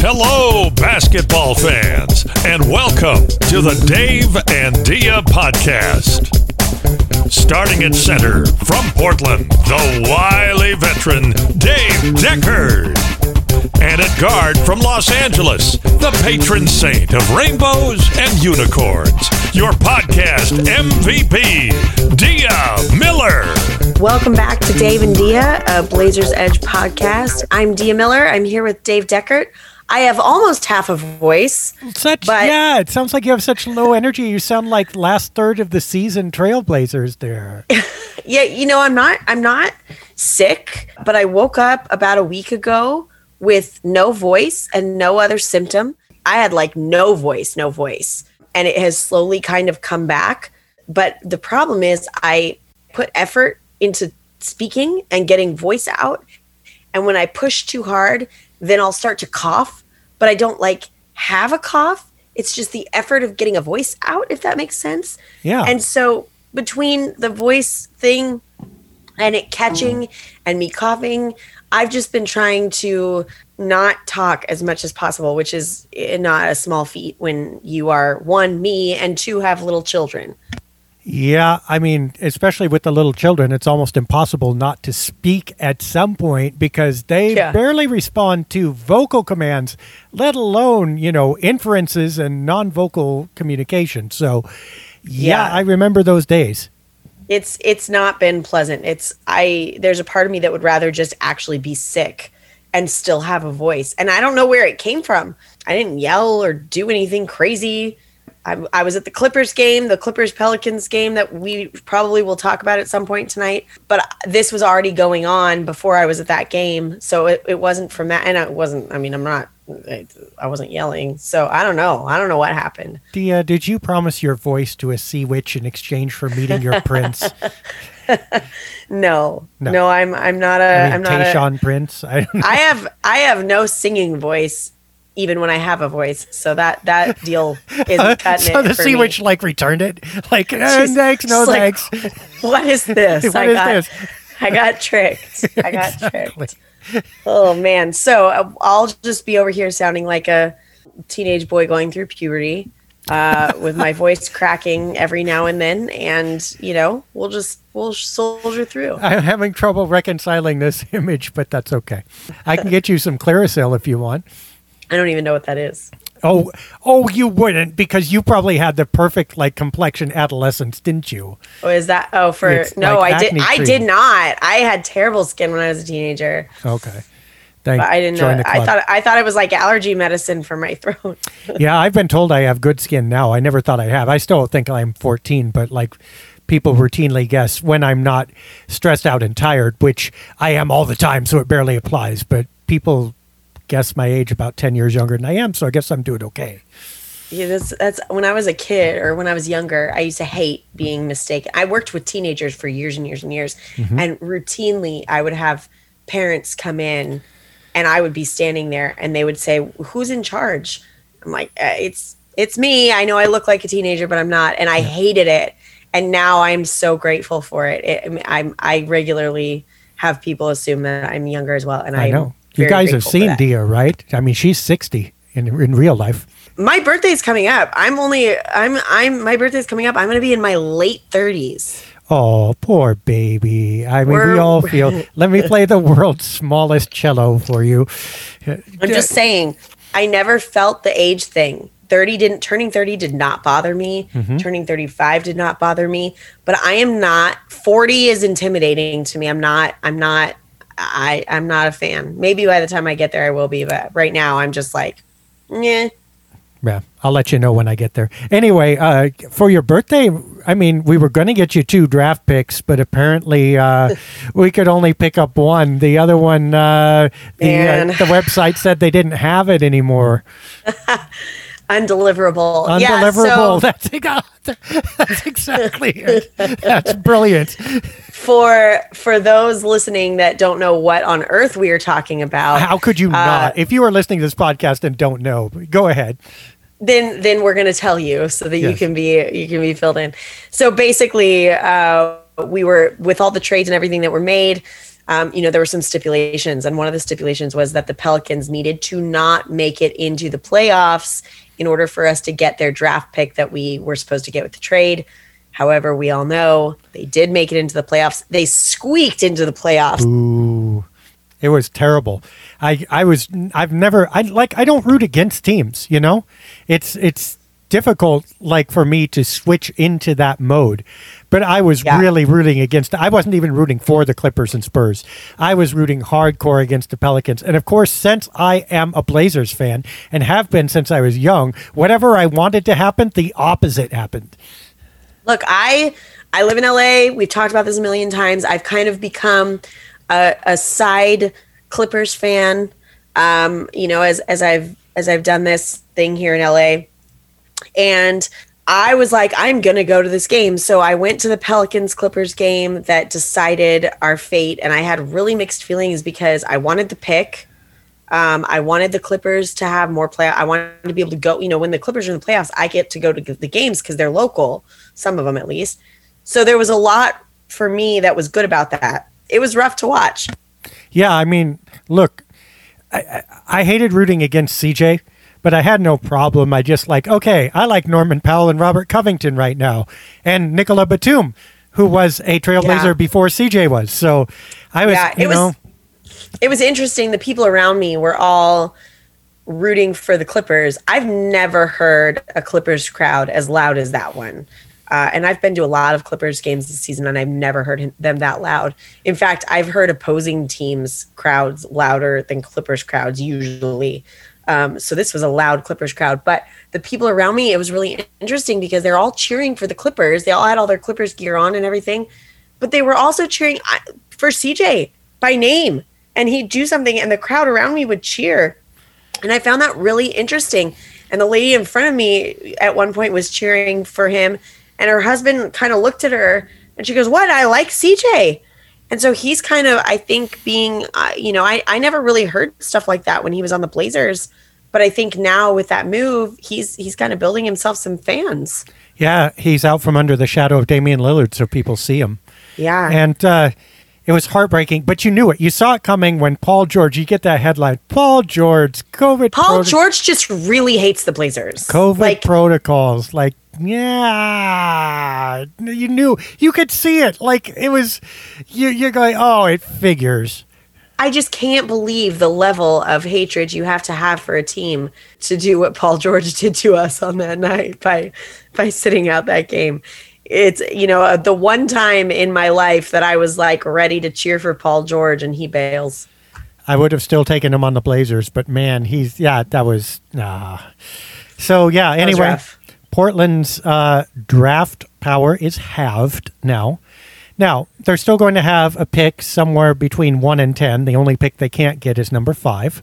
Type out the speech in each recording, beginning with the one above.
Hello, basketball fans, and welcome to the Dave and Dia podcast. Starting at center from Portland, the wily veteran Dave Deckard. And at guard from Los Angeles, the patron saint of rainbows and unicorns, your podcast MVP, Dia Miller. Welcome back to Dave and Dia, a Blazers Edge podcast. I'm Dia Miller. I'm here with Dave Deckard. I have almost half a voice. Such But- yeah, it sounds like you have such low energy. You sound like last third of the season Trailblazers there. Yeah, you know, I'm not I'm not sick, but I woke up about a week ago with no voice and no other symptom. I had like no voice, no voice, and it has slowly kind of come back. But the problem is I put effort into speaking and getting voice out, and when I push too hard, then I'll start to cough, but I don't like have a cough. It's just the effort of getting a voice out, if that makes sense. Yeah. And so between the voice thing and it catching and me coughing, I've just been trying to not talk as much as possible, which is not a small feat when you are one, me, and two, have little children. yeah, I mean, especially with the little children, it's almost impossible not to speak at some point because they Yeah. barely respond to vocal commands, let alone, you know, inferences and non-vocal communication. So, yeah, Yeah. I remember those days. It's it's not been pleasant. It's I there's a part of me that would rather just actually be sick and still have a voice. And I don't know where it came from. I didn't yell or do anything crazy. I, I was at the Clippers game, the Clippers Pelicans game that we probably will talk about at some point tonight. But this was already going on before I was at that game, so it, it wasn't from that. And it wasn't. I mean, I'm not. I, I wasn't yelling, so I don't know. I don't know what happened. Dia, did you promise your voice to a sea witch in exchange for meeting your prince? No, No. no, I'm I'm not a I mean, am not a, Tayshaun Prince. I. I have I have no singing voice, even when I have a voice. So that that deal isn't cutting so it the sea witch like returned it, like She's- thanks, no she's like, thanks. What is this? What I is got this? I got tricked. I got Exactly. tricked. Oh man. So uh, I'll just be over here sounding like a teenage boy going through puberty. Uh, with my voice cracking every now and then, and you know, we'll just we'll soldier through. I'm having trouble reconciling this image, but that's okay. I can get you some Clearasil if you want. I don't even know what that is. Oh, oh, you wouldn't because you probably had the perfect like complexion adolescence, didn't you? Oh, is that? Oh, for It's no, like I did. acne I did not. I had terrible skin when I was a teenager. Okay. Thank. But I didn't know. join it. the I thought I thought it was like allergy medicine for my throat. yeah, I've been told I have good skin now. I never thought I have. I still think I'm 14, but like people routinely guess when I'm not stressed out and tired, which I am all the time, so it barely applies. But people guess my age about 10 years younger than I am, so I guess I'm doing okay. yeah, that's that's when I was a kid or when I was younger. I used to hate being mistaken. I worked with teenagers for years and years and years, Mm-hmm. and routinely I would have parents come in, and I would be standing there, and they would say, "Who's in charge?" I'm like, uh, "It's it's me. I know I look like a teenager, but I'm not," and I hated it. And now I'm so grateful for it. it I mean, I'm I regularly have people assume that I'm younger as well, and I I'm know. You guys have seen. Dia, right? I mean, she's 60 in, in real life. my birthday's coming up. I'm only I'm I'm my birthday's coming up. I'm gonna be in my late thirties. Oh, poor baby. I mean, we We're- all feel. Let me play the world's smallest cello for you. I'm just saying, I never felt the age thing. 30 didn't turning 30 did not bother me. Mm-hmm. Turning 35 did not bother me. But I am not 40 is intimidating to me. I'm not I'm not I I'm not a fan. Maybe by the time I get there I will be, but right now I'm just like, yeah. Yeah, I'll let you know when I get there. Anyway, uh, for your birthday, I mean, we were going to get you two draft picks, but apparently uh, we could only pick up one. The other one, uh, the, uh, the website said they didn't have it anymore. Undeliverable. Yeah, Undeliverable. so- that's, that's exactly it. That's brilliant. for for those listening that don't know what on earth we are talking about How could you uh, not? If you are listening to this podcast and don't know, go ahead. then then we're going to tell you so that you can be you can be filled in. So basically, uh, we were with all the trades and everything that were made. Um, you know, there were some stipulations, and one of the stipulations was that the Pelicans needed to not make it into the playoffs in order for us to get their draft pick that we were supposed to get with the trade. However, we all know they did make it into the playoffs. They squeaked into the playoffs. Ooh, it was terrible. I I was I've never I like I don't root against teams. You know, it's it's difficult like for me to switch into that mode. But I was Yeah. really rooting against. I wasn't even rooting for the Clippers and Spurs. I was rooting hardcore against the Pelicans. And of course, since I am a Blazers fan and have been since I was young, whatever I wanted to happen, the opposite happened. look i i live in la we've talked about this a million times i've kind of become a, a side clippers fan um you know as as i've as i've done this thing here in la and i was like i'm gonna go to this game so i went to the pelicans clippers game that decided our fate and i had really mixed feelings because i wanted the pick um, I wanted the Clippers to have more play. I wanted to be able to go. You know, when the Clippers are in the playoffs, I get to go to the games because they're local. Some of them, at least. So there was a lot for me that was good about that. It was rough to watch. Yeah, I mean, look, I, I hated rooting against CJ, but I had no problem. I just like, okay, I like Norman Powell and Robert Covington right now, and Nicolas Batum, who was a Trailblazer Yeah. before CJ was. So I was, Yeah, you it was- It was interesting. The people around me were all rooting for the Clippers. I've never heard a Clippers crowd as loud as that one. Uh, and I've been to a lot of Clippers games this season, and I've never heard them that loud. In fact, I've heard opposing teams' crowds louder than Clippers crowds usually. Um, so this was a loud Clippers crowd. But the people around me, it was really interesting because they're all cheering for the Clippers. They all had all their Clippers gear on and everything, but they were also cheering for CJ by name, and he'd do something, and the crowd around me would cheer. And I found that really interesting. And the lady in front of me at one point was cheering for him, and her husband kind of looked at her and she goes, What? I like CJ. And so he's kind of, I think, being, uh, you know, I, I never really heard stuff like that when he was on the Blazers. But I think now with that move, he's he's kind of building himself some fans. yeah, he's out from under the shadow of Damian Lillard, so people see him. Yeah. And uh, it was heartbreaking, but you knew it. You saw it coming when Paul George, you get that headline, Paul George, COVID. Paul George just really hates the Blazers. COVID Like, protocols. Like, yeah, you knew, you could see it. Like, it was, you, you're going, oh, it figures. I just can't believe the level of hatred you have to have for a team to do what Paul George did to us on that night by by sitting out that game. It's you know uh, the one time in my life that I was like ready to cheer for Paul George and he bails. I would have still taken him on the Blazers, but man, he's, yeah, that was, nah. So, yeah, anyway. Portland's uh, draft power is halved now. Now, they're still going to have a pick somewhere between 1 and 10. The only pick they can't get is number 5.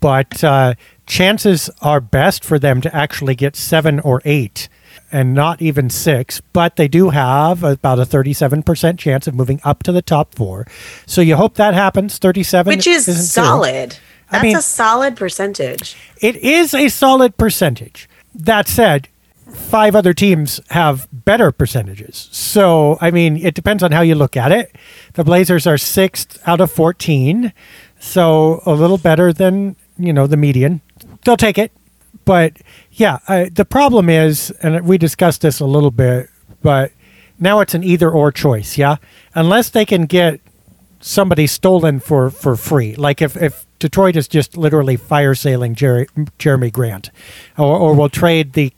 But uh, chances are best for them to actually get 7 or 8 and not even 6. But they do have about a 37% chance of moving up to the top 4. So you hope that happens. 37 Which is zero. solid. I That's mean- a solid percentage. It is a solid percentage. That said, five other teams have better percentages. So, I mean, it depends on how you look at it. The Blazers are sixth out of 14, so a little better than, you know, the median. They'll take it. But yeah, the problem is, and we discussed this a little bit, but now it's an either or choice. Yeah. Unless they can get somebody stolen for for free. Like if if Detroit is just literally fire sailing Jerry, Jerami Grant, or or will trade the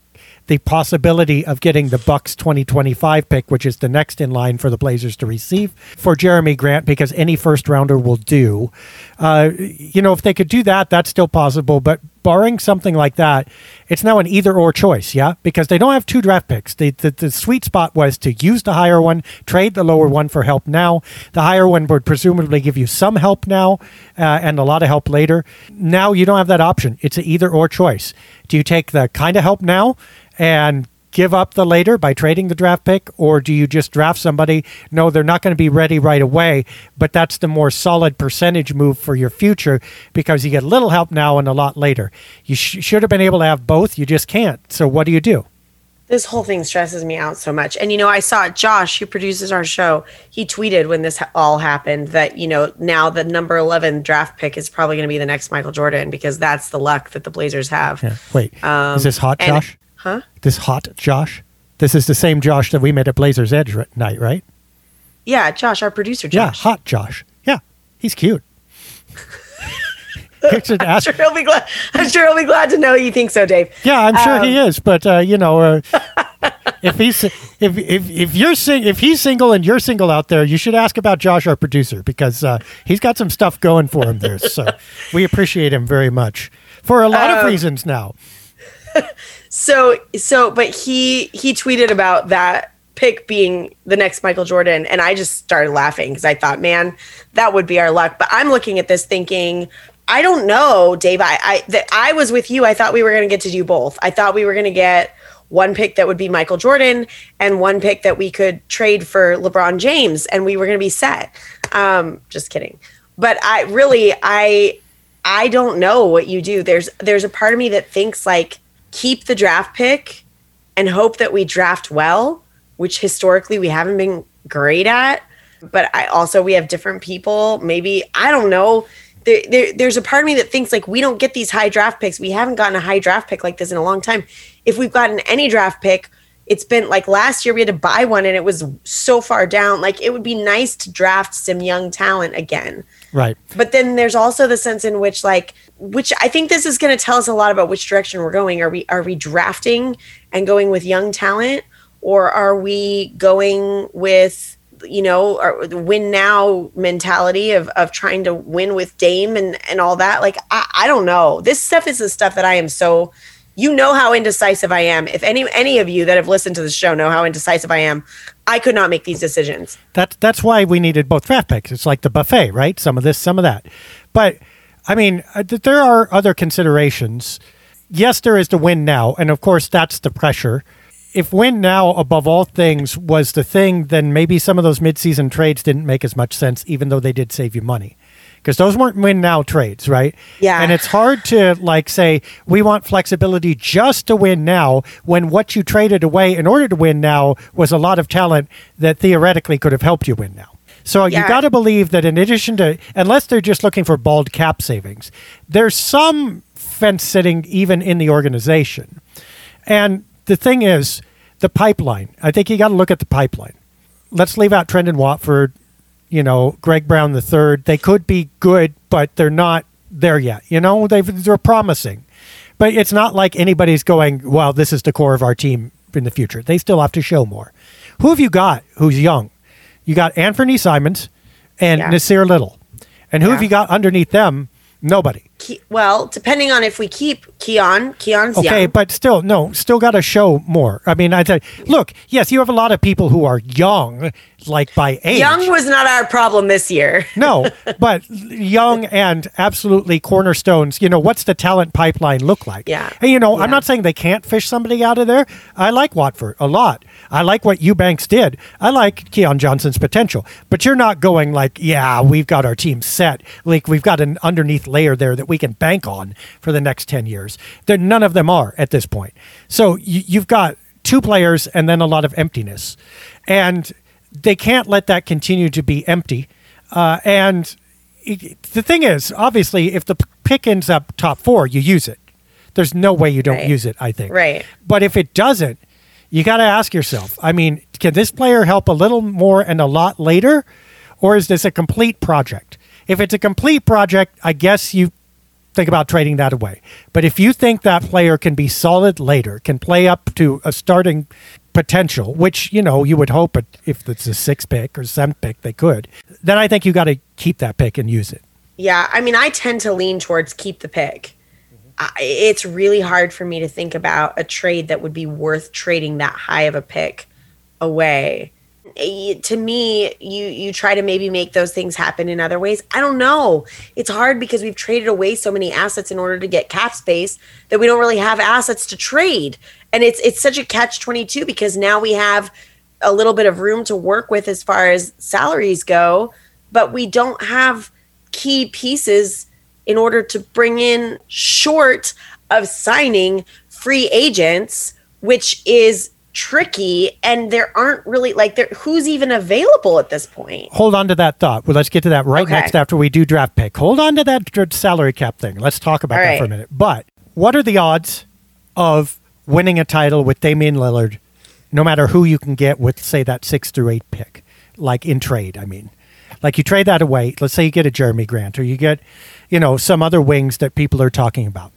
the possibility of getting the Bucks 2025 pick, which is the next in line for the Blazers to receive for Jerami Grant, because any first rounder will do. Uh, you know, if they could do that, that's still possible. But barring something like that, it's now an either or choice, yeah? Because they don't have two draft picks. The, the, sweet spot was to use the higher one, trade the lower one for help now. The higher one would presumably give you some help now uh, and a lot of help later. Now you don't have that option. It's an either or choice. Do you take the kind of help now and give up the later by trading the draft pick, or do you just draft somebody? No, they're not going to be ready right away, but that's the more solid percentage move for your future because you get a little help now and a lot later. You sh- should have been able to have both. You just can't. So what do you do? This whole thing stresses me out so much. And, you know, I saw Josh, who produces our show, he tweeted when this all happened that, you know, now the number 11 draft pick is probably going to be the next Michael Jordan because that's the luck that the Blazers have. Yeah. Wait, Um, is this hot, Josh? Huh? This hot Josh? This is the same Josh that we met at Blazers Edge ri- night, right? Yeah, Josh, our producer, Josh. Yeah, hot Josh. Yeah, he's cute. Pictured I'm sure he'll be glad. I'm sure he'll be glad to know you think so, Dave. Yeah, I'm sure he Um, is, but uh, you know, uh, if he's if if if you're sing if he's single and you're single out there, you should ask about Josh, our producer, because uh, he's got some stuff going for him there. So we appreciate him very much for a lot of Um, reasons now. So so but he he tweeted about that pick being the next Michael Jordan and I just started laughing because I thought, man, that would be our luck. But I'm looking at this thinking, I don't know, Dave. I I that I was with you. I thought we were gonna get to do both. I thought we were gonna get one pick that would be Michael Jordan and one pick that we could trade for LeBron James and we were gonna be set. Um, just kidding. But I really I I don't know what you do. There's there's a part of me that thinks like keep the draft pick and hope that we draft well, which historically we haven't been great at. But I also we have different people. Maybe I don't know. There, there, there's a part of me that thinks like we don't get these high draft picks. We haven't gotten a high draft pick like this in a long time. If we've gotten any draft pick, it's been like last year we had to buy one and it was so far down. Like it would be nice to draft some young talent again. Right. But then there's also the sense in which like which I think this is going to tell us a lot about which direction we're going. Are we are we drafting and going with young talent or are we going with you know the win now mentality of of trying to win with Dame and and all that? Like I, I don't know. This stuff is the stuff that I am so you know how indecisive I am. If any any of you that have listened to the show know how indecisive I am, I could not make these decisions. That's that's why we needed both draft picks. It's like the buffet, right? Some of this, some of that. But I mean, uh, there are other considerations. Yes, there is the win now, and of course that's the pressure. If win now above all things was the thing, then maybe some of those midseason trades didn't make as much sense, even though they did save you money. Because those weren't win now trades, right? Yeah. And it's hard to like say we want flexibility just to win now when what you traded away in order to win now was a lot of talent that theoretically could have helped you win now. So you Yeah. got to believe that in addition to, unless they're just looking for bald cap savings, there's some fence sitting even in the organization. And the thing is, the pipeline. I think you got to look at the pipeline. Let's leave out Trendon Watford, you know, Greg Brown the third. They could be good, but they're not there yet. You know, they've, they're promising, but it's not like anybody's going, "Well, this is the core of our team in the future." They still have to show more. Who have you got? Who's young? You got Anfernee Simons and Yeah. Nassir Little, and who have you got underneath them? Nobody. Ke- well, depending on if we keep Keon, Keon's young. Okay, young. but still, no, still got to show more. I mean, I said, look, yes, you have a lot of people who are young, like by age. Young was not our problem this year. no, but young and absolutely cornerstones. You know, what's the talent pipeline look like? Yeah. And, you know, Yeah. I'm not saying they can't fish somebody out of there. I like Watford a lot. I like what Eubanks did. I like Keon Johnson's potential. But you're not going like, yeah, we've got our team set. Like we've got an underneath layer there that we can bank on for the next 10 years. There, none of them are at this point. So you, you've got two players and then a lot of emptiness. And they can't let that continue to be empty. Uh, and it, the thing is, obviously, if the pick ends up top four, you use it. There's no way you don't Right. use it, I think. Right. But if it doesn't, you got to ask yourself I mean, can this player help a little more and a lot later? Or is this a complete project? If it's a complete project, I guess you think about trading that away. But if you think that player can be solid later, can play up to a starting potential, which, you know, you would hope it, if it's a six pick or seven pick, they could, then I think you got to keep that pick and use it. Yeah, I mean, I tend to lean towards keep the pick. It's really hard for me to think about a trade that would be worth trading that high of a pick away to me you you try to maybe make those things happen in other ways. I don't know. It's hard because we've traded away so many assets in order to get cap space that we don't really have assets to trade. And it's it's such a catch 22 because now we have a little bit of room to work with as far as salaries go but we don't have key pieces in order to bring in short of signing free agents which is tricky and there aren't really like there who's even available at this point? Hold on to that thought. Well let's get to that right Okay. next after we do draft pick. Hold on to that salary cap thing. Let's talk about All that right. for a minute. But what are the odds of winning a title with Damian Lillard no matter who you can get with say that six through eight pick like in trade i mean? Like you trade that away. Let's say you get a jerami grant or you get you know some other wings that people are talking about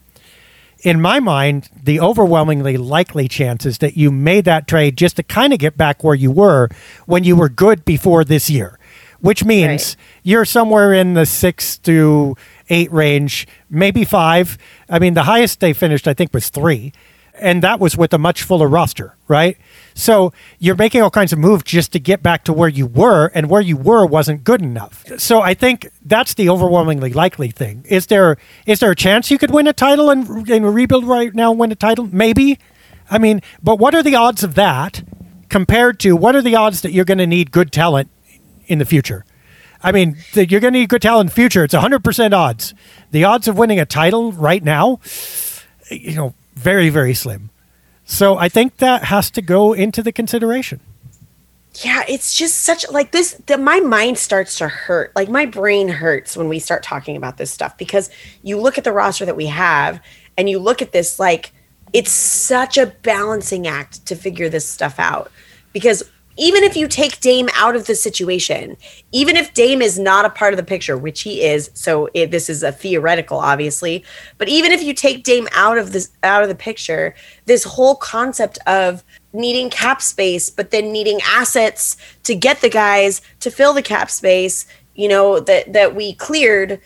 in my mind, the overwhelmingly likely chance is that you made that trade just to kind of get back where you were when you were good before this year, which means Right. you're somewhere in the six to eight range, maybe five. I mean, the highest they finished, I think, was three. And that was with a much fuller roster, right? So you're making all kinds of moves just to get back to where you were, and where you were wasn't good enough. So I think that's the overwhelmingly likely thing. Is there is there a chance you could win a title and, and rebuild right now and win a title? Maybe. I mean, but what are the odds of that compared to what are the odds that you're going to need good talent in the future? I mean, you're going to need good talent in the future. It's 100% odds. The odds of winning a title right now, you know, very, very slim. So I think that has to go into the consideration. yeah it's just such like this the, my mind starts to hurt like my brain hurts when we start talking about this stuff because you look at the roster that we have and you look at this like it's such a balancing act to figure this stuff out because even if you take Dame out of the situation, even if Dame is not a part of the picture, which he is, so it, this is a theoretical, obviously, but even if you take Dame out of this out of the picture, this whole concept of needing cap space, but then needing assets to get the guys to fill the cap space, you know, that that we cleared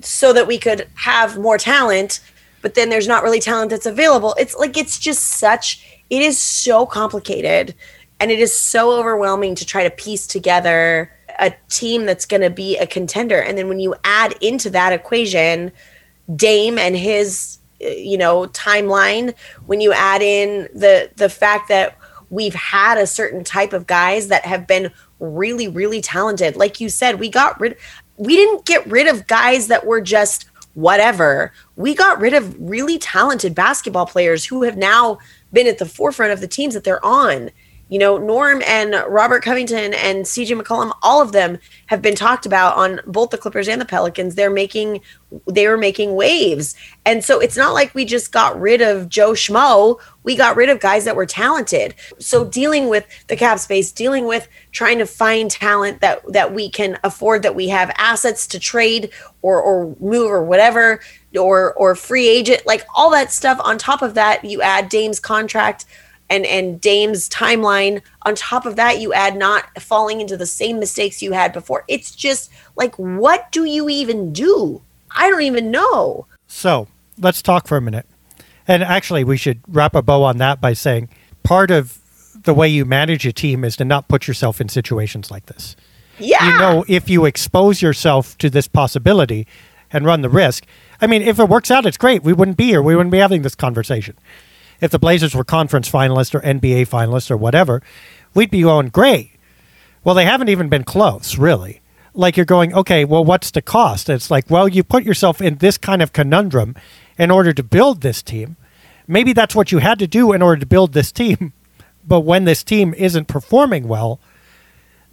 so that we could have more talent, but then there's not really talent that's available. It's like it's just such it is so complicated and it is so overwhelming to try to piece together a team that's going to be a contender. And then when you add into that equation Dame and his uh, you know timeline when you add in the the fact that we've had a certain type of guys that have been really really talented. Like you said we got rid we didn't get rid of guys that were just whatever. We got rid of really talented basketball players who have now been at the forefront of the teams that they're on you know, Norm and Robert Covington and CJ McCollum, all of them have been talked about on both the Clippers and the Pelicans. They're making, they were making waves. And so it's not like we just got rid of Joe Schmo. We got rid of guys that were talented. So dealing with the cap space, dealing with trying to find talent that, that we can afford, that we have assets to trade or, or move or whatever, or, or free agent, like all that stuff. On top of that, you add Dame's contract and and Dame's timeline. On top of that, you add not falling into the same mistakes you had before. It's just like, what do you even do? I don't even know. So let's talk for a minute. And actually, we should wrap a bow on that by saying part of the way you manage a team is to not put yourself in situations like this. Yeah, You know, if you expose yourself to this possibility and run the risk, I mean, if it works out, it's great. We wouldn't be here. We wouldn't be having this conversation. If the Blazers were conference finalists or NBA finalists or whatever, we'd be going, great. Well, they haven't even been close, really. Like you're going, okay, well, what's the cost? It's like, well, you put yourself in this kind of conundrum in order to build this team. Maybe that's what you had to do in order to build this team. But when this team isn't performing well,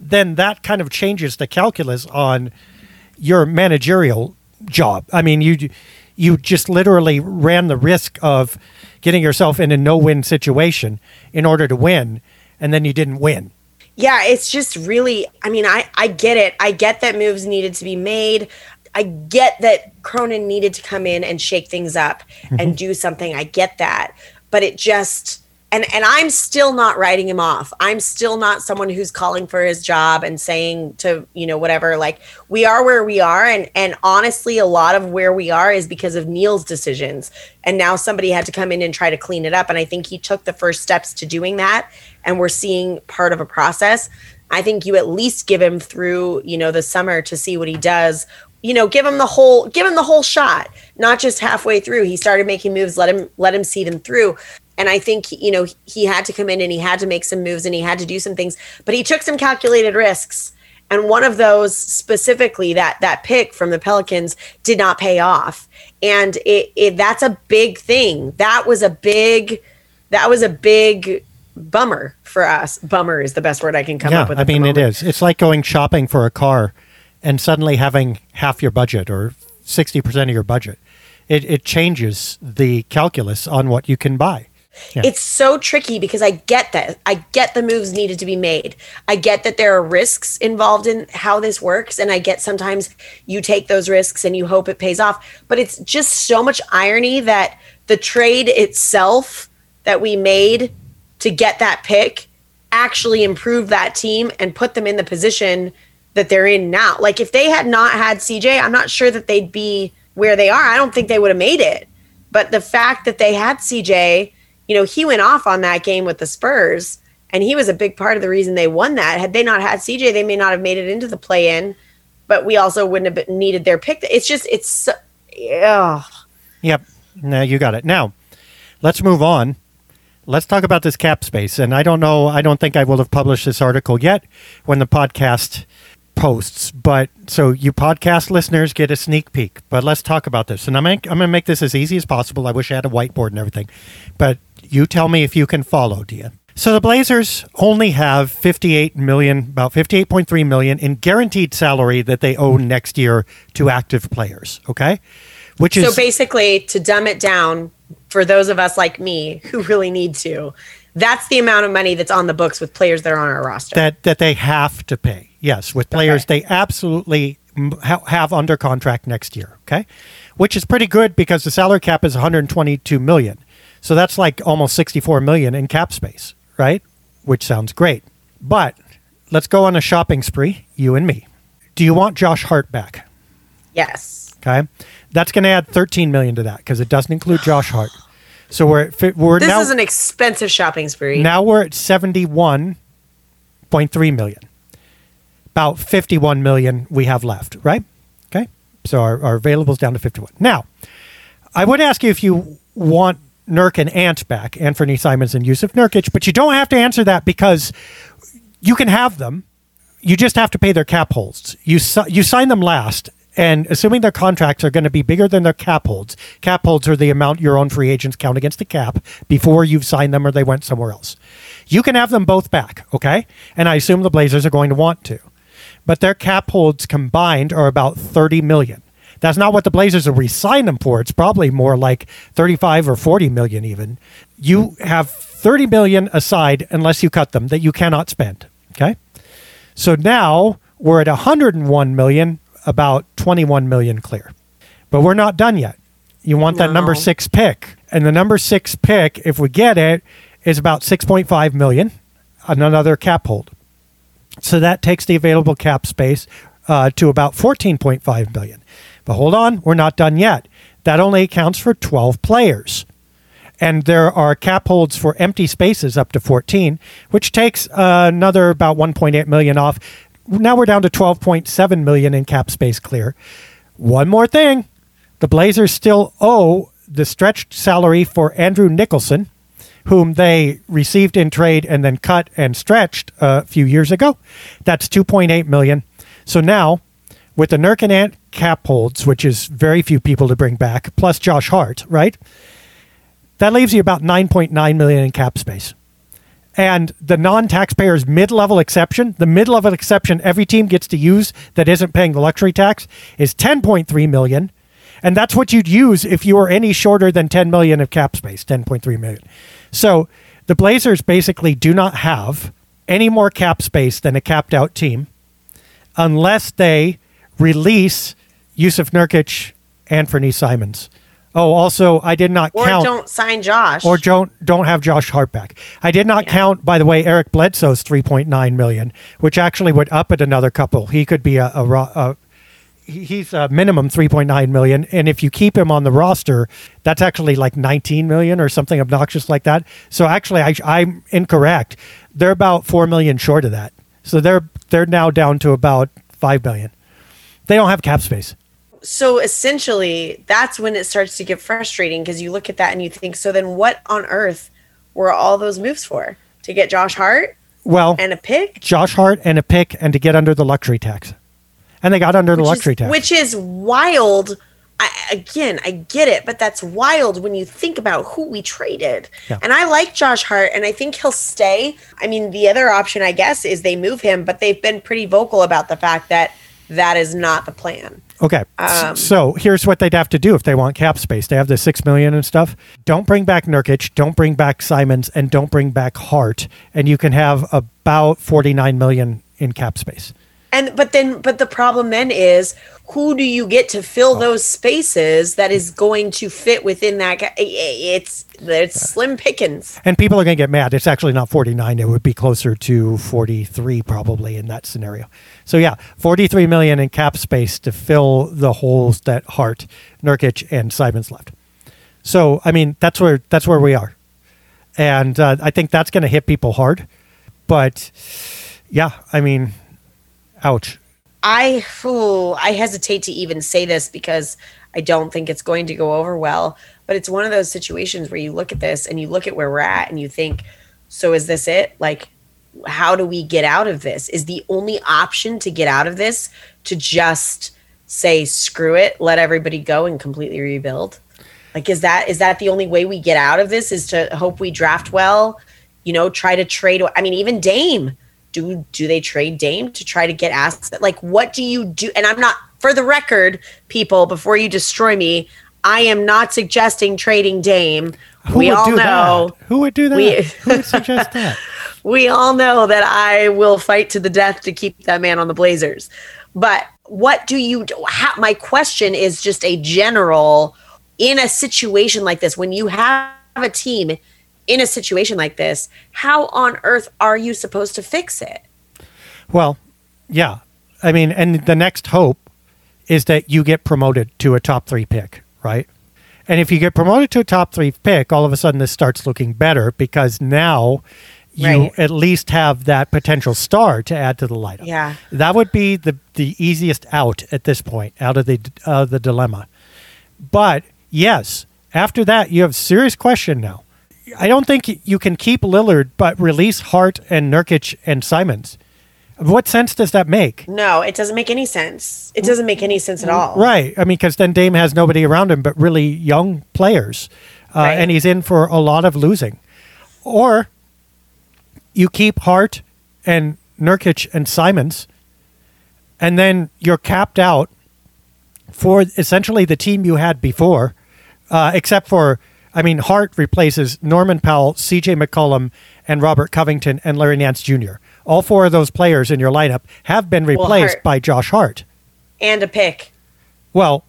then that kind of changes the calculus on your managerial job. I mean, you you just literally ran the risk of getting yourself in a no-win situation in order to win, and then you didn't win. yeah, it's just really. I mean, I I get it. I get that moves needed to be made. I get that Cronin needed to come in and shake things up and mm-hmm. do something. I get that, but it just and and I'm still not writing him off. I'm still not someone who's calling for his job and saying to, you know, whatever, like we are where we are and and honestly a lot of where we are is because of Neil's decisions. And now somebody had to come in and try to clean it up and I think he took the first steps to doing that and we're seeing part of a process. I think you at least give him through, you know, the summer to see what he does. You know, give him the whole give him the whole shot, not just halfway through. He started making moves, let him let him see them through. And I think, you know, he had to come in and he had to make some moves and he had to do some things, but he took some calculated risks. And one of those specifically, that that pick from the Pelicans did not pay off. And it, it that's a big thing. That was a big that was a big bummer for us. Bummer is the best word I can come yeah, up with. I mean, it moment. It's like going shopping for a car and suddenly having half your budget or 60% of your budget. It, it changes the calculus on what you can buy. Yeah. It's so tricky because I get that. I get the moves needed to be made. I get that there are risks involved in how this works. And I get sometimes you take those risks and you hope it pays off. But it's just so much irony that the trade itself that we made to get that pick actually improved that team and put them in the position that they're in now. Like if they had not had CJ, I'm not sure that they'd be where they are. I don't think they would have made it. But the fact that they had CJ, you know, he went off on that game with the Spurs and he was a big part of the reason they won that. Had they not had CJ, they may not have made it into the play in, but we also wouldn't have needed their pick. It's just, it's, so- ugh. Yep. Now you got it. Now, let's move on. Let's talk about this cap space. And I don't know, I don't think I will have published this article yet when the podcast posts. But so you podcast listeners get a sneak peek. But let's talk about this. And I'm I'm going to make this as easy as possible. I wish I had a whiteboard and everything. But you tell me if you can follow, Dia. So the Blazers only have 58 million, about 58.3 million in guaranteed salary that they owe next year to active players. Okay, which is So basically, to dumb it down for those of us like me who really need to, that's the amount of money that's on the books with players that are on our roster. that that they have to pay. Yes, with players Okay. they absolutely ha- have under contract next year. Okay, which is pretty good because the salary cap is 122 million, so that's like almost 64 million in cap space, right? Which sounds great. But let's go on a shopping spree, you and me. Do you want Josh Hart back? yes. Okay, that's going to add 13 million to that because it doesn't include Josh Hart. So we're at we're This now is an expensive shopping spree. now we're at 71.3 million. About 51 million we have left, right? Okay. So our, our availables down to 51. Now, I would ask you if you want Nurk and Ant back, Anfernee Simons and Jusuf Nurkic, but you don't have to answer that because you can have them. You just have to pay their cap holds. You you sign them last, and assuming their contracts are going to be bigger than their cap holds, cap holds are the amount your own free agents count against the cap before you've signed them or they went somewhere else. You can have them both back, okay? And I assume the Blazers are going to want to, but their cap holds combined are about thirty million. That's not what the Blazers will re-sign them for. It's probably more like 35 or 40 million even. You have 30 million aside unless you cut them that you cannot spend, okay? So now we're at 101 million, about 21 million clear. But we're not done yet. You want that number 6 pick. And the number 6 pick if we get it is about 6.5 million another cap hold. So that takes the available cap space uh, to about 14.5 million. But hold on, we're not done yet. That only accounts for 12 players. And there are cap holds for empty spaces up to 14, which takes uh, another about 1.8 million off. Now we're down to 12.7 million in cap space clear. One more thing the Blazers still owe the stretched salary for Andrew Nicholson, whom they received in trade and then cut and stretched a few years ago. That's 2.8 million. So now, with the Nurk and Ant cap holds, which is very few people to bring back, plus Josh Hart, right? That leaves you about 9.9 million in cap space. And the non-taxpayers mid-level exception, the mid-level exception every team gets to use that isn't paying the luxury tax is 10.3 million. And that's what you'd use if you were any shorter than 10 million of cap space, 10.3 million. So the Blazers basically do not have any more cap space than a capped out team unless they release Jusuf Nurkic and Fernie Simons. Oh, also, I did not Or count Or don't sign Josh. or don't don't have Josh Hart back. I did not count, by the way, Eric Bledsoe's three point nine million, which actually would up it another couple. He could be a, a, a he's a minimum three point nine million, and if you keep him on the roster, that's actually like nineteen million or something obnoxious like that. So actually, I, I'm incorrect. They're about four million short of that. So they're they're now down to about five billion. They don't have cap space. So essentially, that's when it starts to get frustrating because you look at that and you think, so then what on earth were all those moves for? To get Josh Hart Well, and a pick? Josh Hart and a pick and to get under the luxury tax. And they got under the luxury is, tax. Which is wild. I, again, I get it, but that's wild when you think about who we traded. Yeah. And I like Josh Hart, and I think he'll stay. I mean, the other option, I guess, is they move him, but they've been pretty vocal about the fact that that is not the plan. Okay. Um, so here's what they'd have to do if they want cap space. They have the six million and stuff. Don't bring back Nurkic, don't bring back Simons, and don't bring back Hart. And you can have about forty nine million in cap space. And but then but the problem then is who do you get to fill Oh. those spaces that is going to fit within that ga- it's it's slim pickings. And people are going to get mad. It's actually not 49. It would be closer to 43 probably in that scenario. So yeah, 43 million in cap space to fill the holes that Hart, Nurkic, and Simons left. So I mean, that's where that's where we are, and uh, I think that's going to hit people hard. But yeah, I mean, ouch. I ooh, I hesitate to even say this because I don't think it's going to go over well. But it's one of those situations where you look at this and you look at where we're at and you think, so is this it? Like, how do we get out of this? Is the only option to get out of this to just say screw it, let everybody go and completely rebuild? Like, is that is that the only way we get out of this? Is to hope we draft well? You know, try to trade. I mean, even Dame do do they trade Dame to try to get assets? Like, what do you do? And I'm not, for the record, people, before you destroy me, I am not suggesting trading Dame. Who we all know. that? Who would do that? We- Who would suggest that? We all know that I will fight to the death to keep that man on the Blazers. But what do you do? How, my question is just a general in a situation like this, when you have a team in a situation like this, how on earth are you supposed to fix it? Well, yeah. I mean, and the next hope is that you get promoted to a top three pick, right? And if you get promoted to a top three pick, all of a sudden this starts looking better because now you Right. at least have that potential star to add to the lineup. Yeah. That would be the, the easiest out at this point, out of the uh, the dilemma. But yes, after that, you have serious question now. I don't think you can keep Lillard but release Hart and Nurkic and Simons. What sense does that make? No, it doesn't make any sense. It doesn't make any sense at all. Right. I mean, because then Dame has nobody around him but really young players, uh, Right. and he's in for a lot of losing. Or you keep Hart and Nurkic and Simons, and then you're capped out for essentially the team you had before, uh, except for, I mean, Hart replaces Norman Powell, CJ McCollum, and Robert Covington and Larry Nance Jr. All four of those players in your lineup have been replaced Hart- by Josh Hart. And a pick. Well,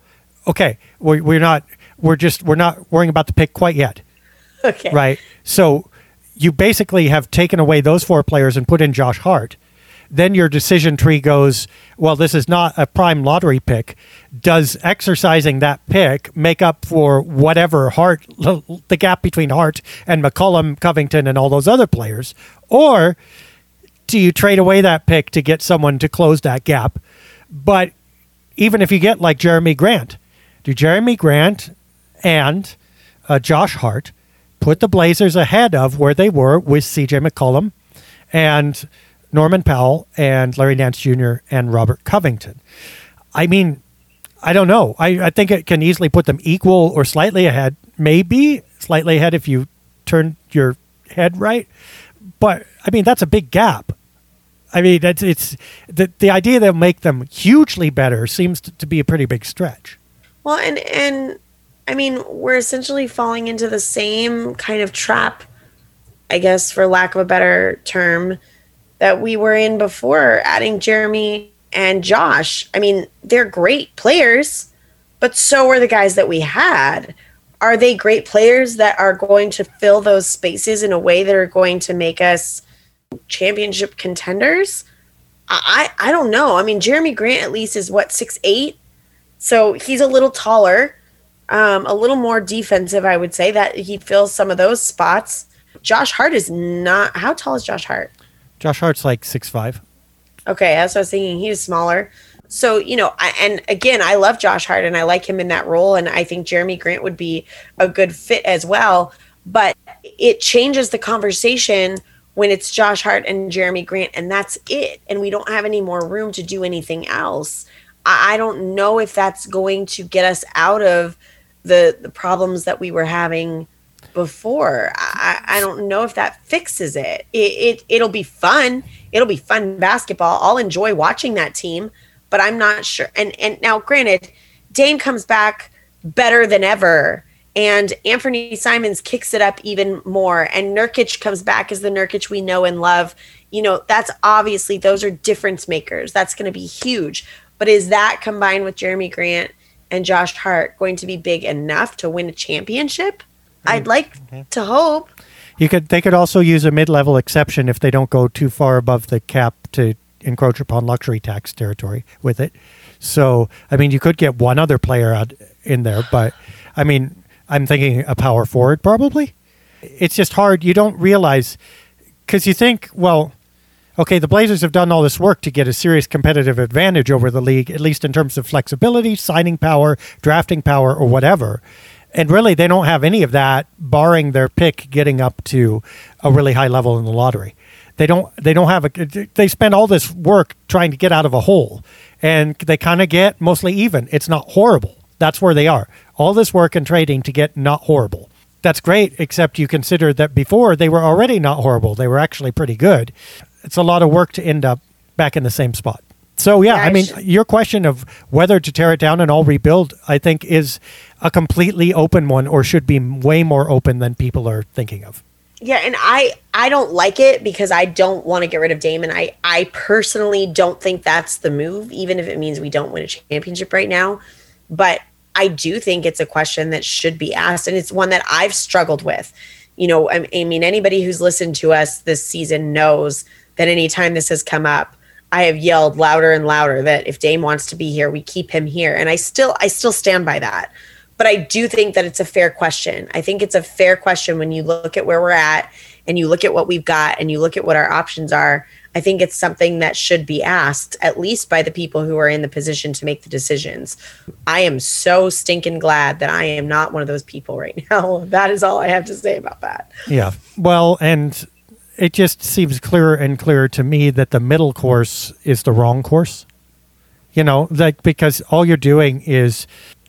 okay, we're, we're not we're just we're not worrying about the pick quite yet, Okay. right? So you basically have taken away those four players and put in Josh Hart. Then your decision tree goes, well, this is not a prime lottery pick. Does exercising that pick make up for whatever Hart, the gap between Hart and McCollum, Covington, and all those other players? Or do you trade away that pick to get someone to close that gap? But even if you get like Jerami Grant, do Jerami Grant and uh, Josh Hart put the Blazers ahead of where they were with CJ McCollum and Norman Powell and Larry Nance Jr. and Robert Covington? I mean, I don't know. I, I think it can easily put them equal or slightly ahead. Maybe slightly ahead if you turn your head right. But I mean, that's a big gap. I mean, that's it's the the idea that make them hugely better seems to, to be a pretty big stretch. Well, and and I mean, we're essentially falling into the same kind of trap, I guess, for lack of a better term, that we were in before adding Jerami and Josh. I mean, they're great players, but so are the guys that we had. Are they great players that are going to fill those spaces in a way that are going to make us championship contenders? I I don't know. I mean, Jerami Grant at least is what six eight. So he's a little taller, um, a little more defensive, I would say, that he fills some of those spots. Josh Hart is not. How tall is Josh Hart? Josh Hart's like six five. Okay, that's what I was thinking. He's smaller. So, you know, I, and again, I love Josh Hart and I like him in that role. And I think Jerami Grant would be a good fit as well. But it changes the conversation when it's Josh Hart and Jerami Grant, and that's it. And we don't have any more room to do anything else. I, I don't know if that's going to get us out of the, the problems that we were having before. I, I don't know if that fixes it. it. It it'll be fun. It'll be fun basketball. I'll enjoy watching that team, but I'm not sure. And and now, granted, Dame comes back better than ever, and Anfernee Simons kicks it up even more, and Nurkic comes back as the Nurkic we know and love. You know, that's obviously those are difference makers. That's going to be huge. But is that combined with Jerami Grant and Josh Hart going to be big enough to win a championship? I'd Mm. like to hope. You could they could also use a mid-level exception if they don't go too far above the cap to encroach upon luxury tax territory with it. So, I mean, you could get one other player out in there, but I mean, I'm thinking a power forward probably. It's just hard. You don't realize because you think, well, okay, the Blazers have done all this work to get a serious competitive advantage over the league, at least in terms of flexibility, signing power, drafting power, or whatever. And really, they don't have any of that, barring their pick getting up to a really high level in the lottery. They don't. They don't have a. They spend all this work trying to get out of a hole, and they kind of get mostly even. It's not horrible. That's where they are. All this work and trading to get not horrible. That's great, except you consider that before they were already not horrible. They were actually pretty good. It's a lot of work to end up back in the same spot. So yeah, Yeah, I I mean, should- your question of whether to tear it down and all rebuild, I think, is a completely open one, or should be way more open than people are thinking of. Yeah, and I I don't like it because I don't want to get rid of Damon. I I personally don't think that's the move, even if it means we don't win a championship right now. But I do think it's a question that should be asked, and it's one that I've struggled with. You know, I I mean, anybody who's listened to us this season knows that anytime this has come up, I have yelled louder and louder that if Dame wants to be here, we keep him here, and I still I still stand by that but I do think that it's a fair question. I think it's a fair question when you look at where we're at and you look at what we've got and you look at what our options are. I think it's something that should be asked, at least by the people who are in the position to make the decisions. I am so stinking glad that I am not one of those people right now. That is all I have to say about that. Yeah. Well, and it just seems clearer and clearer to me that the middle course is the wrong course. You know, like because all you're doing is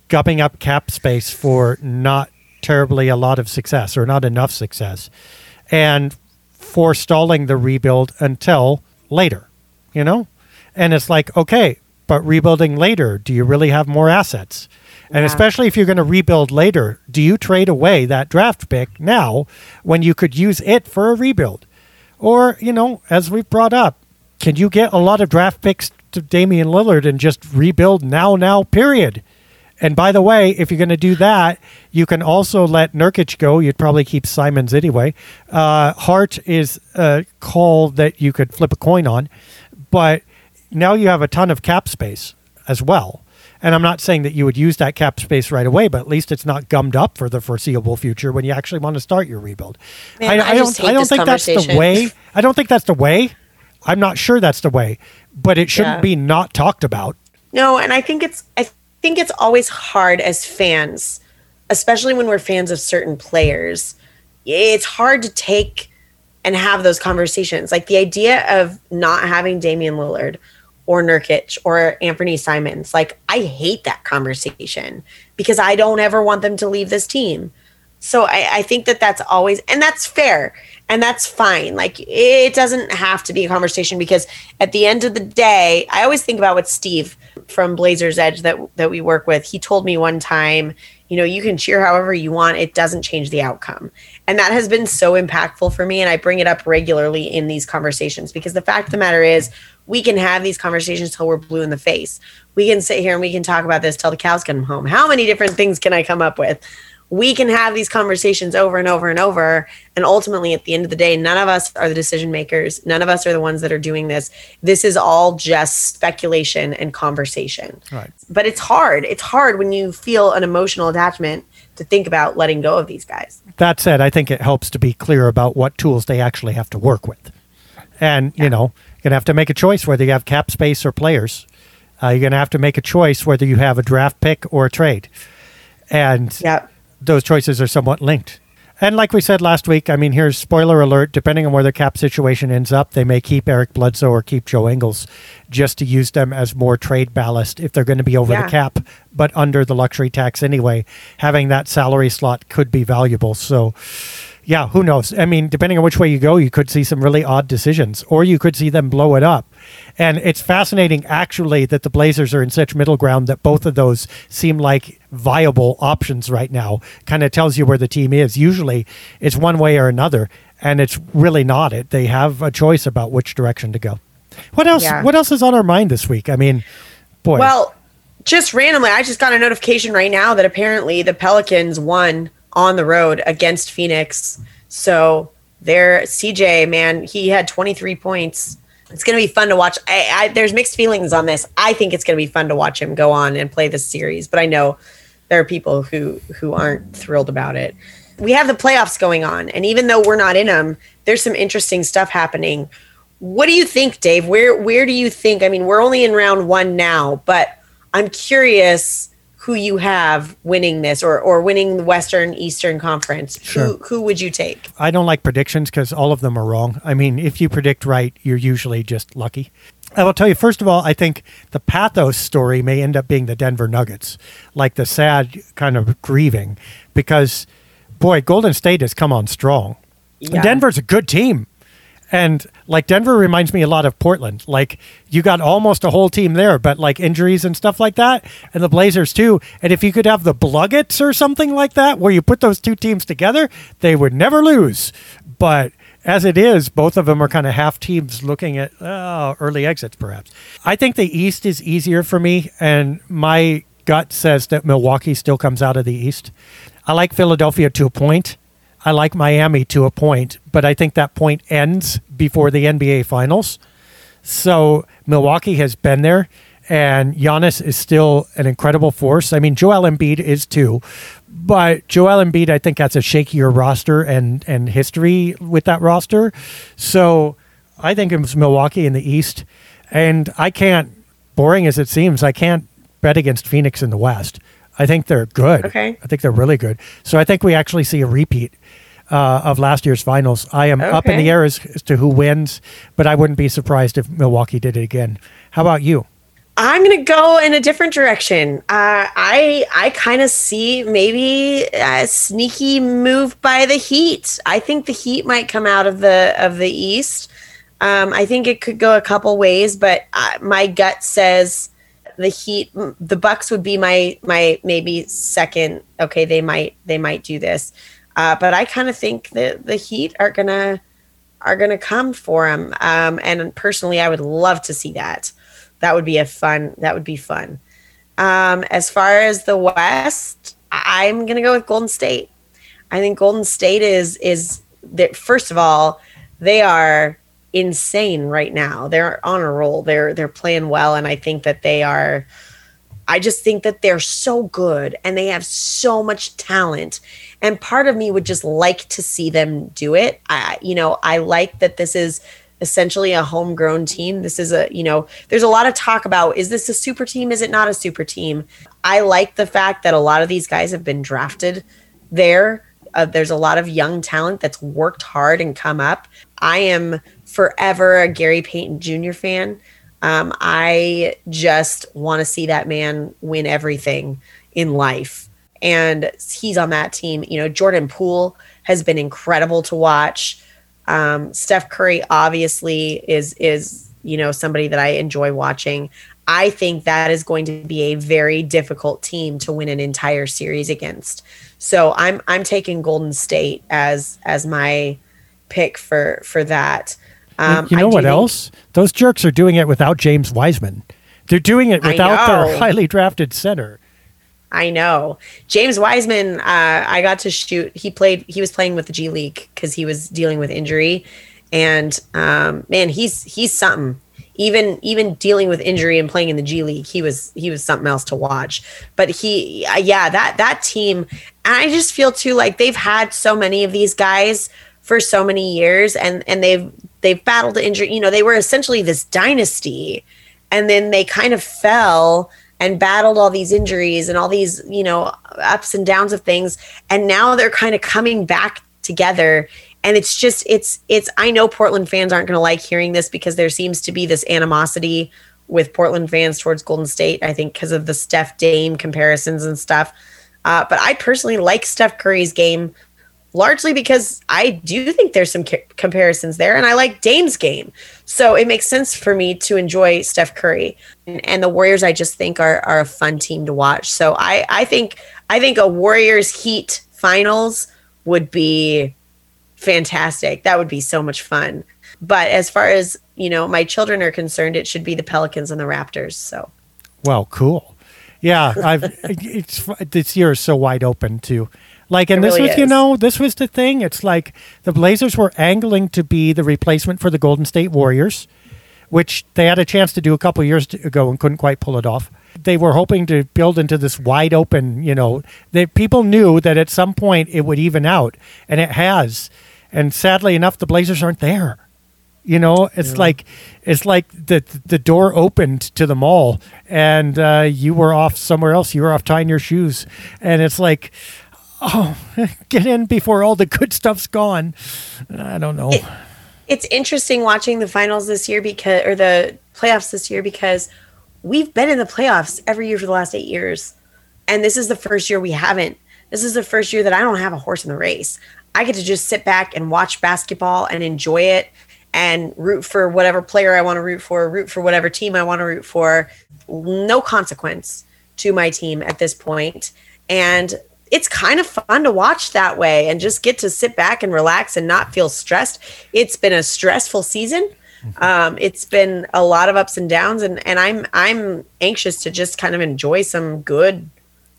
gubbing up cap space for not terribly a lot of success or not enough success and forestalling the rebuild until later, you know? And it's like, okay, but rebuilding later, do you really have more assets? And Yeah. especially if you're going to rebuild later, do you trade away that draft pick now when you could use it for a rebuild? Or, you know, as we've brought up, can you get a lot of draft picks to Damian Lillard and just rebuild now, now, period? And by the way, if you're going to do that, you can also let Nurkic go. You'd probably keep Simons anyway. Uh, Hart is a call that you could flip a coin on, but now you have a ton of cap space as well. And I'm not saying that you would use that cap space right away, but at least it's not gummed up for the foreseeable future when you actually want to start your rebuild. Man, I just don't. I don't think that's the way. I don't think that's the way. I'm not sure that's the way, but it shouldn't Yeah. be not talked about. No, and I think it's I think it's always hard as fans, especially when we're fans of certain players. It's hard to take and have those conversations. Like the idea of not having Damian Lillard or Nurkic or Anfernee Simons. Like I hate that conversation because I don't ever want them to leave this team. So I, I think that that's always, and that's fair and that's fine. Like it doesn't have to be a conversation because at the end of the day, I always think about what Steve from Blazers Edge that that we work with. He told me one time, you know, you can cheer however you want. It doesn't change the outcome. And that has been so impactful for me. And I bring it up regularly in these conversations because the fact of the matter is, we can have these conversations till we're blue in the face. We can sit here and we can talk about this till the cows come home. How many different things can I come up with? We can have these conversations over and over and over. And ultimately, at the end of the day, none of us are the decision makers. None of us are the ones that are doing this. This is all just speculation and conversation. Right. But it's hard. It's hard when you feel an emotional attachment to think about letting go of these guys. That said, I think it helps to be clear about what tools they actually have to work with. And, you know, You're going to have to make a choice whether you have cap space or players. Uh, you're going to have to make a choice whether you have a draft pick or a trade. And Yep. those choices are somewhat linked. And like we said last week, I mean, here's spoiler alert depending on where the cap situation ends up, they may keep Eric Bledsoe or keep Joe Ingles just to use them as more trade ballast if they're going to be over Yeah. the cap, but under the luxury tax anyway. Having that salary slot could be valuable. So, yeah, who knows? I mean, depending on which way you go, you could see some really odd decisions, or you could see them blow it up. And it's fascinating, actually, that the Blazers are in such middle ground that both of those seem like viable options right now. Kind of tells you where the team is. Usually, it's one way or another, and it's really not. It they have a choice about which direction to go. What else? Yeah. What else is on our mind this week? I mean, boy. Well, just randomly, I just got a notification right now that apparently the Pelicans won on the road against Phoenix. So their CJ, man, he had 23 points. It's going to be fun to watch. I, I, there's mixed feelings on this. I think it's going to be fun to watch him go on and play this series, but I know there are people who who aren't thrilled about it. We have the playoffs going on, and even though we're not in them, there's some interesting stuff happening. What do you think, Dave? Where where do you think? I mean, we're only in round one now, but I'm curious who you have winning this or or winning the Western Eastern Conference. Sure. Who who would you take? I don't like predictions because all of them are wrong. I mean, if you predict right, you're usually just lucky. I will tell you, first of all, I think the pathos story may end up being the Denver Nuggets, like the sad kind of grieving, because, boy, Golden State has come on strong. And Yeah. Denver's a good team. And like Denver reminds me a lot of Portland. Like you got almost a whole team there, but like injuries and stuff like that, and the Blazers too. And if you could have the Bluggets or something like that, where you put those two teams together, they would never lose. But as it is, both of them are kind of half teams looking at uh, early exits, perhaps. I think the East is easier for me, and my gut says that Milwaukee still comes out of the East. I like Philadelphia to a point. I like Miami to a point, but I think that point ends before the NBA Finals. So Milwaukee has been there, and Giannis is still an incredible force. I mean, Joel Embiid is too, but Joel Embiid, I think, has a shakier roster and and history with that roster. So I think it's Milwaukee in the East, and I can't. Boring as it seems, I can't bet against Phoenix in the West. I think they're good. Okay. I think they're really good. So I think we actually see a repeat uh, of last year's finals. I am up in the air as, as to who wins, but I wouldn't be surprised if Milwaukee did it again. How about you? I'm gonna go in a different direction. Uh, I I kind of see maybe a sneaky move by the Heat. I think the Heat might come out of the of the East. Um, I think it could go a couple ways, but uh, my gut says the Heat. The Bucks would be my my maybe second. Okay, they might they might do this, uh, but I kind of think that the Heat are gonna are gonna come for them. Um, and personally, I would love to see that that would be a fun that would be fun um as far as the west i'm gonna go with golden state i think golden state is is that first of all they are insane right now they're on a roll they're they're playing well and i think that they are I just think that they're so good and they have so much talent. And part of me would just like to see them do it. I, you know, I like that this is essentially a homegrown team. This is a, you know, there's a lot of talk about is this a super team? Is it not a super team? I like the fact that a lot of these guys have been drafted there. Uh, there's a lot of young talent that's worked hard and come up. I am forever a Gary Payton Jr. fan. Um, I just want to see that man win everything in life. And he's on that team. You know, Jordan Poole has been incredible to watch. Um, Steph Curry obviously is is you know somebody that I enjoy watching. I think that is going to be a very difficult team to win an entire series against. So I'm I'm taking Golden State as as my pick for for that. Um, you know what think- else? Those jerks are doing it without James Wiseman. They're doing it without their highly drafted center. I know. James Wiseman, uh, I got to shoot. He played. He was playing with the G League because he was dealing with injury, and um, man, he's he's something. Even even dealing with injury and playing in the G League, he was he was something else to watch. But he, yeah, that that team, and I just feel too like they've had so many of these guys for so many years and and they've they've battled injury you know they were essentially this dynasty and then they kind of fell and battled all these injuries and all these you know ups and downs of things and now they're kind of coming back together and it's just it's it's i know portland fans aren't going to like hearing this because there seems to be this animosity with portland fans towards golden state i think because of the steph dame comparisons and stuff. Uh, but i personally like steph curry's game largely because I do think there's some ca- comparisons there, and I like Dame's game. So it makes sense for me to enjoy Steph Curry and, and, the Warriors. I just think are are a fun team to watch. So I I think I think a Warriors Heat finals would be fantastic. That would be so much fun. But as far as you know, my children are concerned, it should be the Pelicans and the Raptors. So, well, cool. Yeah, I've it's this year is so wide open too. Like, and it this really was, is. you know, this was the thing. It's like the Blazers were angling to be the replacement for the Golden State Warriors, which they had a chance to do a couple years ago and couldn't quite pull it off. They were hoping to build into this wide open, you know, that people knew that at some point it would even out, and it has. And sadly enough, the Blazers aren't there. You know, it's yeah. like it's like the the door opened to the mall, and uh, you were off somewhere else. You were off tying your shoes, and it's like oh, get in before all the good stuff's gone. I don't know. It, it's interesting watching the finals this year because, or the playoffs this year because we've been in the playoffs every year for the last eight years. And this is the first year we haven't. This is the first year that I don't have a horse in the race. I get to just sit back and watch basketball and enjoy it and root for whatever player I want to root for, root for whatever team I want to root for. No consequence to my team at this point. And it's kind of fun to watch that way and just get to sit back and relax and not feel stressed. It's been a stressful season. Mm-hmm. Um, it's been a lot of ups and downs, and and I'm I'm anxious to just kind of enjoy some good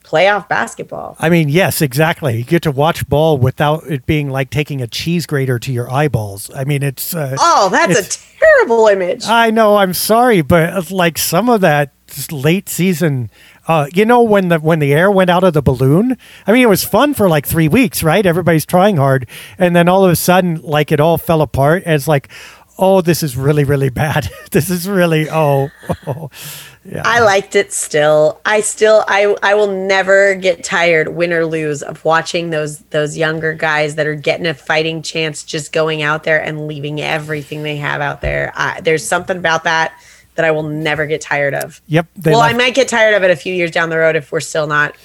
playoff basketball. I mean, yes, exactly. You get to watch ball without it being like taking a cheese grater to your eyeballs. I mean, it's uh, oh, that's it's, a terrible image. I know. I'm sorry, but like some of that late season uh, you know when the when the air went out of the balloon i mean it was fun for like three weeks right everybody's trying hard and then all of a sudden like it all fell apart and it's like oh this is really really bad this is really oh, oh yeah. I liked it still. I still I I will never get tired win or lose of watching those those younger guys that are getting a fighting chance just going out there and leaving everything they have out there. I, there's something about that that I will never get tired of. Yep. Well, left- I might get tired of it a few years down the road if we're still not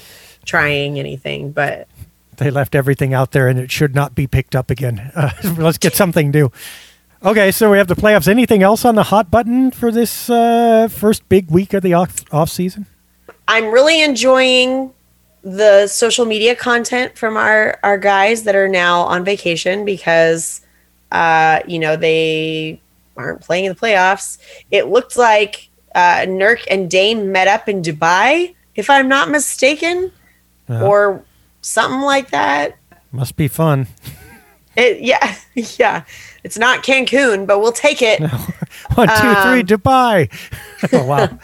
trying anything, but they left everything out there and it should not be picked up again. Uh, let's get something new. Okay, so we have the playoffs. Anything else on the hot button for this uh, first big week of the off, off season? I'm really enjoying the social media content from our our guys that are now on vacation because uh, you know they aren't playing in the playoffs. It looked like uh, Nurk and Dame met up in Dubai, if I'm not mistaken, uh, or something like that. Must be fun. It, yeah, yeah. It's not Cancun, but we'll take it. No. One, two, um, three, Dubai. oh, wow.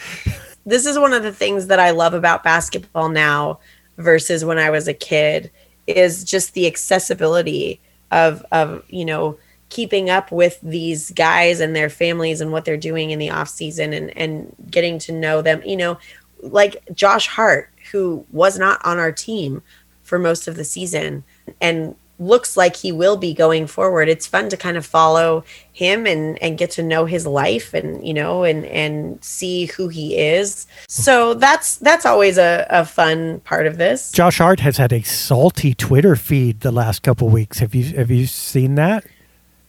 this is one of the things that I love about basketball now versus when I was a kid is just the accessibility of of you know keeping up with these guys and their families and what they're doing in the off season and and getting to know them. You know like Josh Hart who was not on our team for most of the season and looks like he will be going forward. It's fun to kind of follow him and and get to know his life and you know and and see who he is. So that's that's always a, a fun part of this. Josh hart has had a salty twitter feed the last couple weeks. Have you have you seen that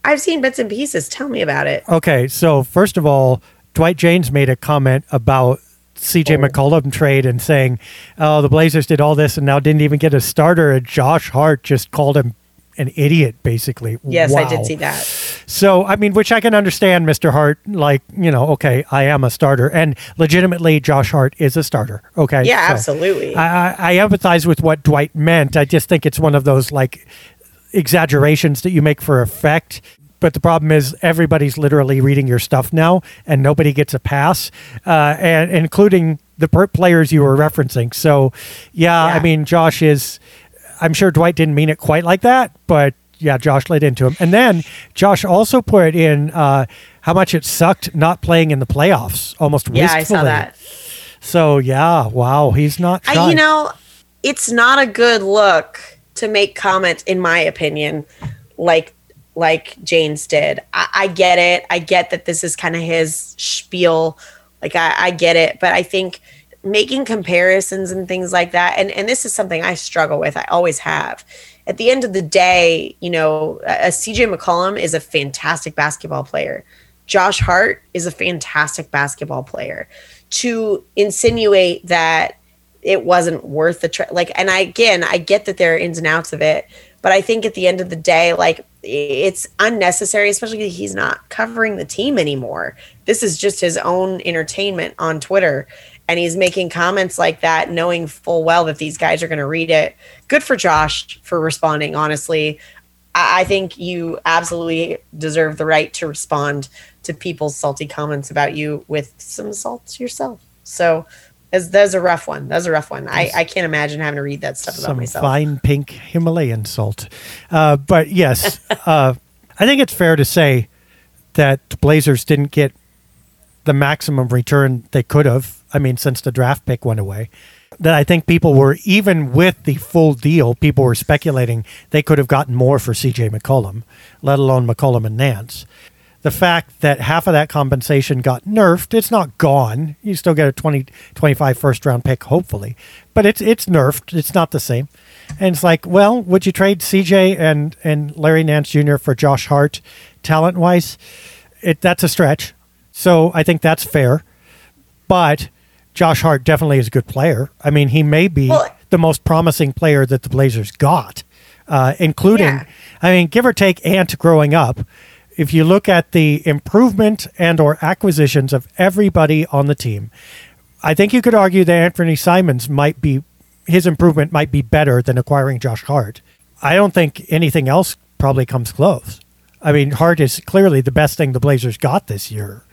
I've seen bits and pieces. Tell me about it. Okay, so first of all, Dwight Jaynes made a comment about CJ oh. McCollum trade and saying, "Oh, the Blazers did all this and now didn't even get a starter." And Josh Hart just called him an idiot, basically. Yes, wow. I did see that. So, I mean, which I can understand, Mr. Hart. Like, you know, okay, I am a starter, and legitimately, Josh Hart is a starter. Okay, yeah, so absolutely. I, I empathize with what Dwight meant. I just think it's one of those like exaggerations that you make for effect. But the problem is everybody's literally reading your stuff now, and nobody gets a pass, uh, and including the per- players you were referencing. So, yeah, yeah, I mean, Josh is. I'm sure Dwight didn't mean it quite like that, but yeah, Josh laid into him. And then Josh also put in uh, how much it sucked not playing in the playoffs, almost Yeah, wistfully. I saw that. So yeah, wow, he's not. I, you know, it's not a good look to make comments, in my opinion, like like Jaynes did. I, I get it. I get that this is kind of his spiel. Like I, I get it, but I think making comparisons and things like that, and and this is something I struggle with. I always have. At the end of the day, you know, a, a CJ McCollum is a fantastic basketball player. Josh Hart is a fantastic basketball player. To insinuate that it wasn't worth the tra- like and i again i get that there are ins and outs of it but i think at the end of the day like it's unnecessary especially he's not covering the team anymore. This is just his own entertainment on twitter and he's making comments like that knowing full well that these guys are going to read it. Good for josh for responding honestly. I I think you absolutely deserve the right to respond to people's salty comments about you with some salt yourself. So that's, that's a rough one. That's a rough one. I, I can't imagine having to read that stuff about some myself. fine pink Himalayan salt. Uh, but yes, uh, I think it's fair to say that the Blazers didn't get the maximum return they could have. I mean, since the draft pick went away, that I think people were even with the full deal, people were speculating they could have gotten more for CJ McCollum, let alone McCollum and Nance. The fact that half of that compensation got nerfed, it's not gone. You still get a 20, 25 first round pick, hopefully, but it's it's nerfed. It's not the same. And it's like, well, would you trade CJ and and Larry Nance Jr. for Josh Hart, talent wise? It that's a stretch. So I think that's fair. But Josh Hart definitely is a good player. I mean, he may be Well- the most promising player that the Blazers got, uh, including, Yeah. I mean, give or take Ant growing up. If you look at the improvement and or acquisitions of everybody on the team, I think you could argue that Anfernee Simons might be his improvement might be better than acquiring Josh Hart. I don't think anything else probably comes close. I mean, Hart is clearly the best thing the Blazers got this year.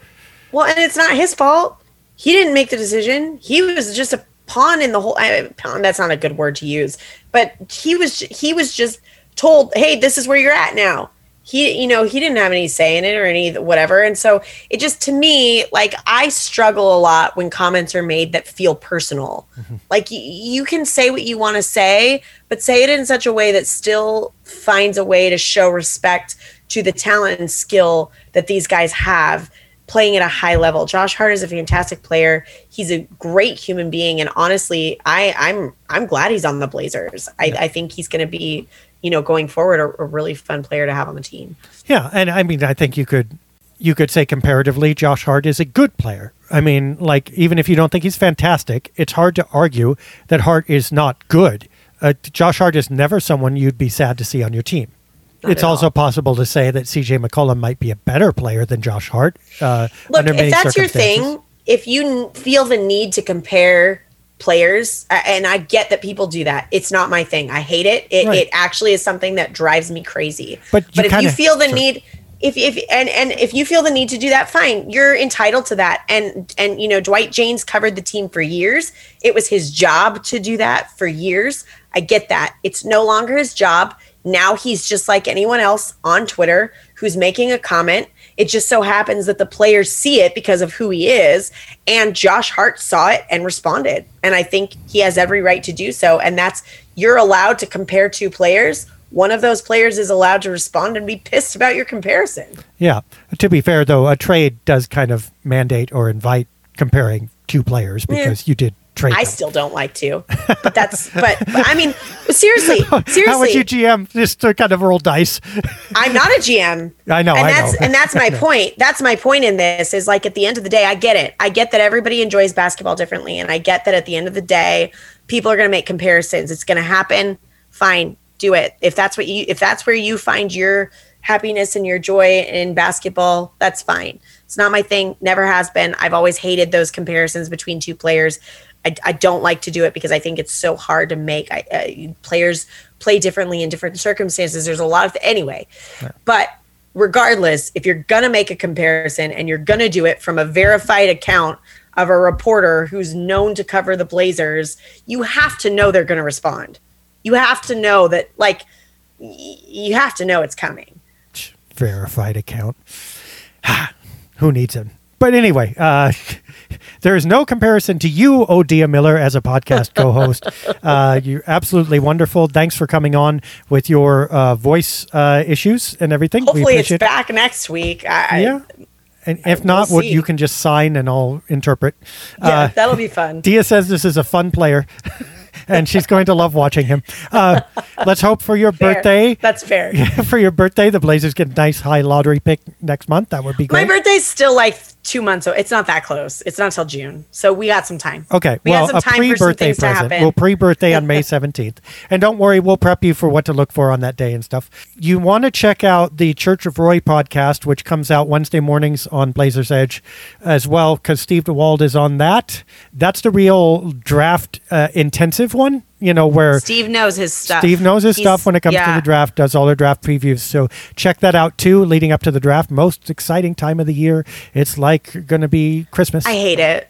Well, and it's not his fault. He didn't make the decision. He was just a pawn in the whole. I, pawn. That's not a good word to use, but he was. He was just told, "Hey, this is where you're at now." He, you know, he didn't have any say in it or any whatever, and so it just to me, like I struggle a lot when comments are made that feel personal. Mm-hmm. Like y- you can say what you want to say, but say it in such a way that still finds a way to show respect to the talent and skill that these guys have playing at a high level. Josh Hart is a fantastic player. He's a great human being, and honestly, I, I'm I'm glad he's on the Blazers. I, I think he's going to be, you know, going forward, a, a really fun player to have on the team. Yeah, and I mean, I think you could you could say comparatively, Josh Hart is a good player. I mean, like even if you don't think he's fantastic, it's hard to argue that Hart is not good. Uh, Josh Hart is never someone you'd be sad to see on your team. Not it's also all. possible to say that CJ McCollum might be a better player than Josh Hart. Uh, Look, if that's your thing, if you n- feel the need to compare players, and I get that people do that, it's not my thing. I hate it. It, Right. it actually is something that drives me crazy. But you but if you kinda- feel the sorry. need, if if and and if you feel the need to do that, fine. You're entitled to that. And and you know, Dwight Jaynes covered the team for years. It was his job to do that for years. I get that. It's no longer his job. Now he's just like anyone else on Twitter who's making a comment. It just so happens that the players see it because of who he is. And Josh Hart saw it and responded. And I think he has every right to do so. And that's you're allowed to compare two players. One of those players is allowed to respond and be pissed about your comparison. Yeah. To be fair, though, a trade does kind of mandate or invite comparing two players because you did trade. I them. still don't like to, but that's but, but I mean seriously, seriously. How would you GM just to kind of roll dice? I'm not a GM. I know, and I that's know. and that's my point. That's my point in this is like at the end of the day, I get it. I get that everybody enjoys basketball differently, and I get that at the end of the day, people are going to make comparisons. It's going to happen. Fine, do it. If that's what you if that's where you find your happiness and your joy in basketball, that's fine. It's not my thing. Never has been. I've always hated those comparisons between two players. I, I don't like to do it because I think it's so hard to make. I, uh, players play differently in different circumstances. There's a lot of anyway, but regardless, if you're gonna make a comparison and you're gonna do it from a verified account of a reporter who's known to cover the Blazers, you have to know they're gonna respond. You have to know that, like, y- you have to know it's coming. verified account. Who needs it? But anyway, uh, there is no comparison to you, Odia Miller, as a podcast co-host. uh, you're absolutely wonderful. Thanks for coming on with your uh, voice uh, issues and everything. We Hopefully, it's it. back next week. I, Yeah. And if not, what you can just sign and I'll interpret. yeah, Uh, that'll be fun. Dia says this is a fun player, and she's going to love watching him. Uh, let's hope for your Fair. birthday. That's fair. for your birthday, the Blazers get a nice high lottery pick next month. That would be My great. birthday's still like two months. So it's not that close. It's not until June. So we got some time. Okay, We well, got some a time for some pre-birthday present. We'll pre-birthday on May seventeenth, and don't worry, we'll prep you for what to look for on that day and stuff. You want to check out the Church of Roy podcast, which comes out Wednesday mornings on Blazers Edge, as well, because Steve DeWald is on that. That's the real draft uh, intensive one. You know where Steve knows his stuff. Steve knows his He's- stuff when it comes to the draft, does all the draft previews. So check that out too, leading up to the draft. Most exciting time of the year. It's like going to be Christmas. I hate it.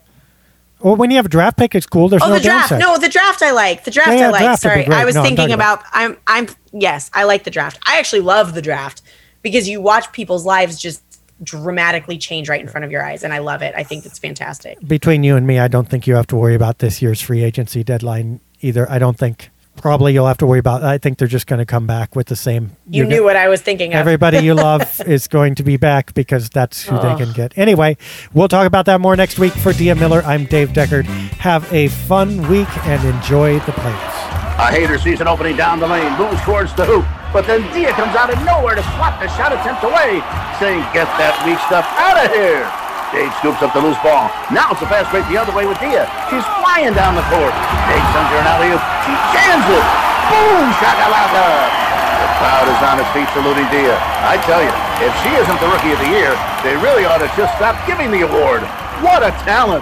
well, when you have a draft pick, it's cool. There's Oh, no the draft. downside. No, the draft I like. The draft Yeah, yeah, I like. draft Sorry. I was No, I'm thinking about- about. I'm. I'm. Yes, I like the draft. I actually love the draft because you watch people's lives just dramatically change right in front of your eyes, and I love it. I think it's fantastic. Between you and me, I don't think you have to worry about this year's free agency deadline either. I don't think. Probably you'll have to worry about. I think they're just going to come back with the same. You you're knew go- what I was thinking of. Everybody you love is going to be back because that's who they can get. Anyway, we'll talk about that more next week. For Dia Miller, I'm Dave Deckard. Have a fun week and enjoy the playoffs. A hater sees an opening down the lane, moves towards the hoop, but then Dia comes out of nowhere to swat the shot attempt away, saying, get that weak stuff out of here. Dave scoops up the loose ball. Now it's a fast break the other way with Dia. She's flying down the court. Dave sends her an alley-oop. She jams it. Boom, shakalaka. The crowd is on its feet saluting Dia. I tell you, if she isn't the Rookie of the Year, they really ought to just stop giving the award. What a talent.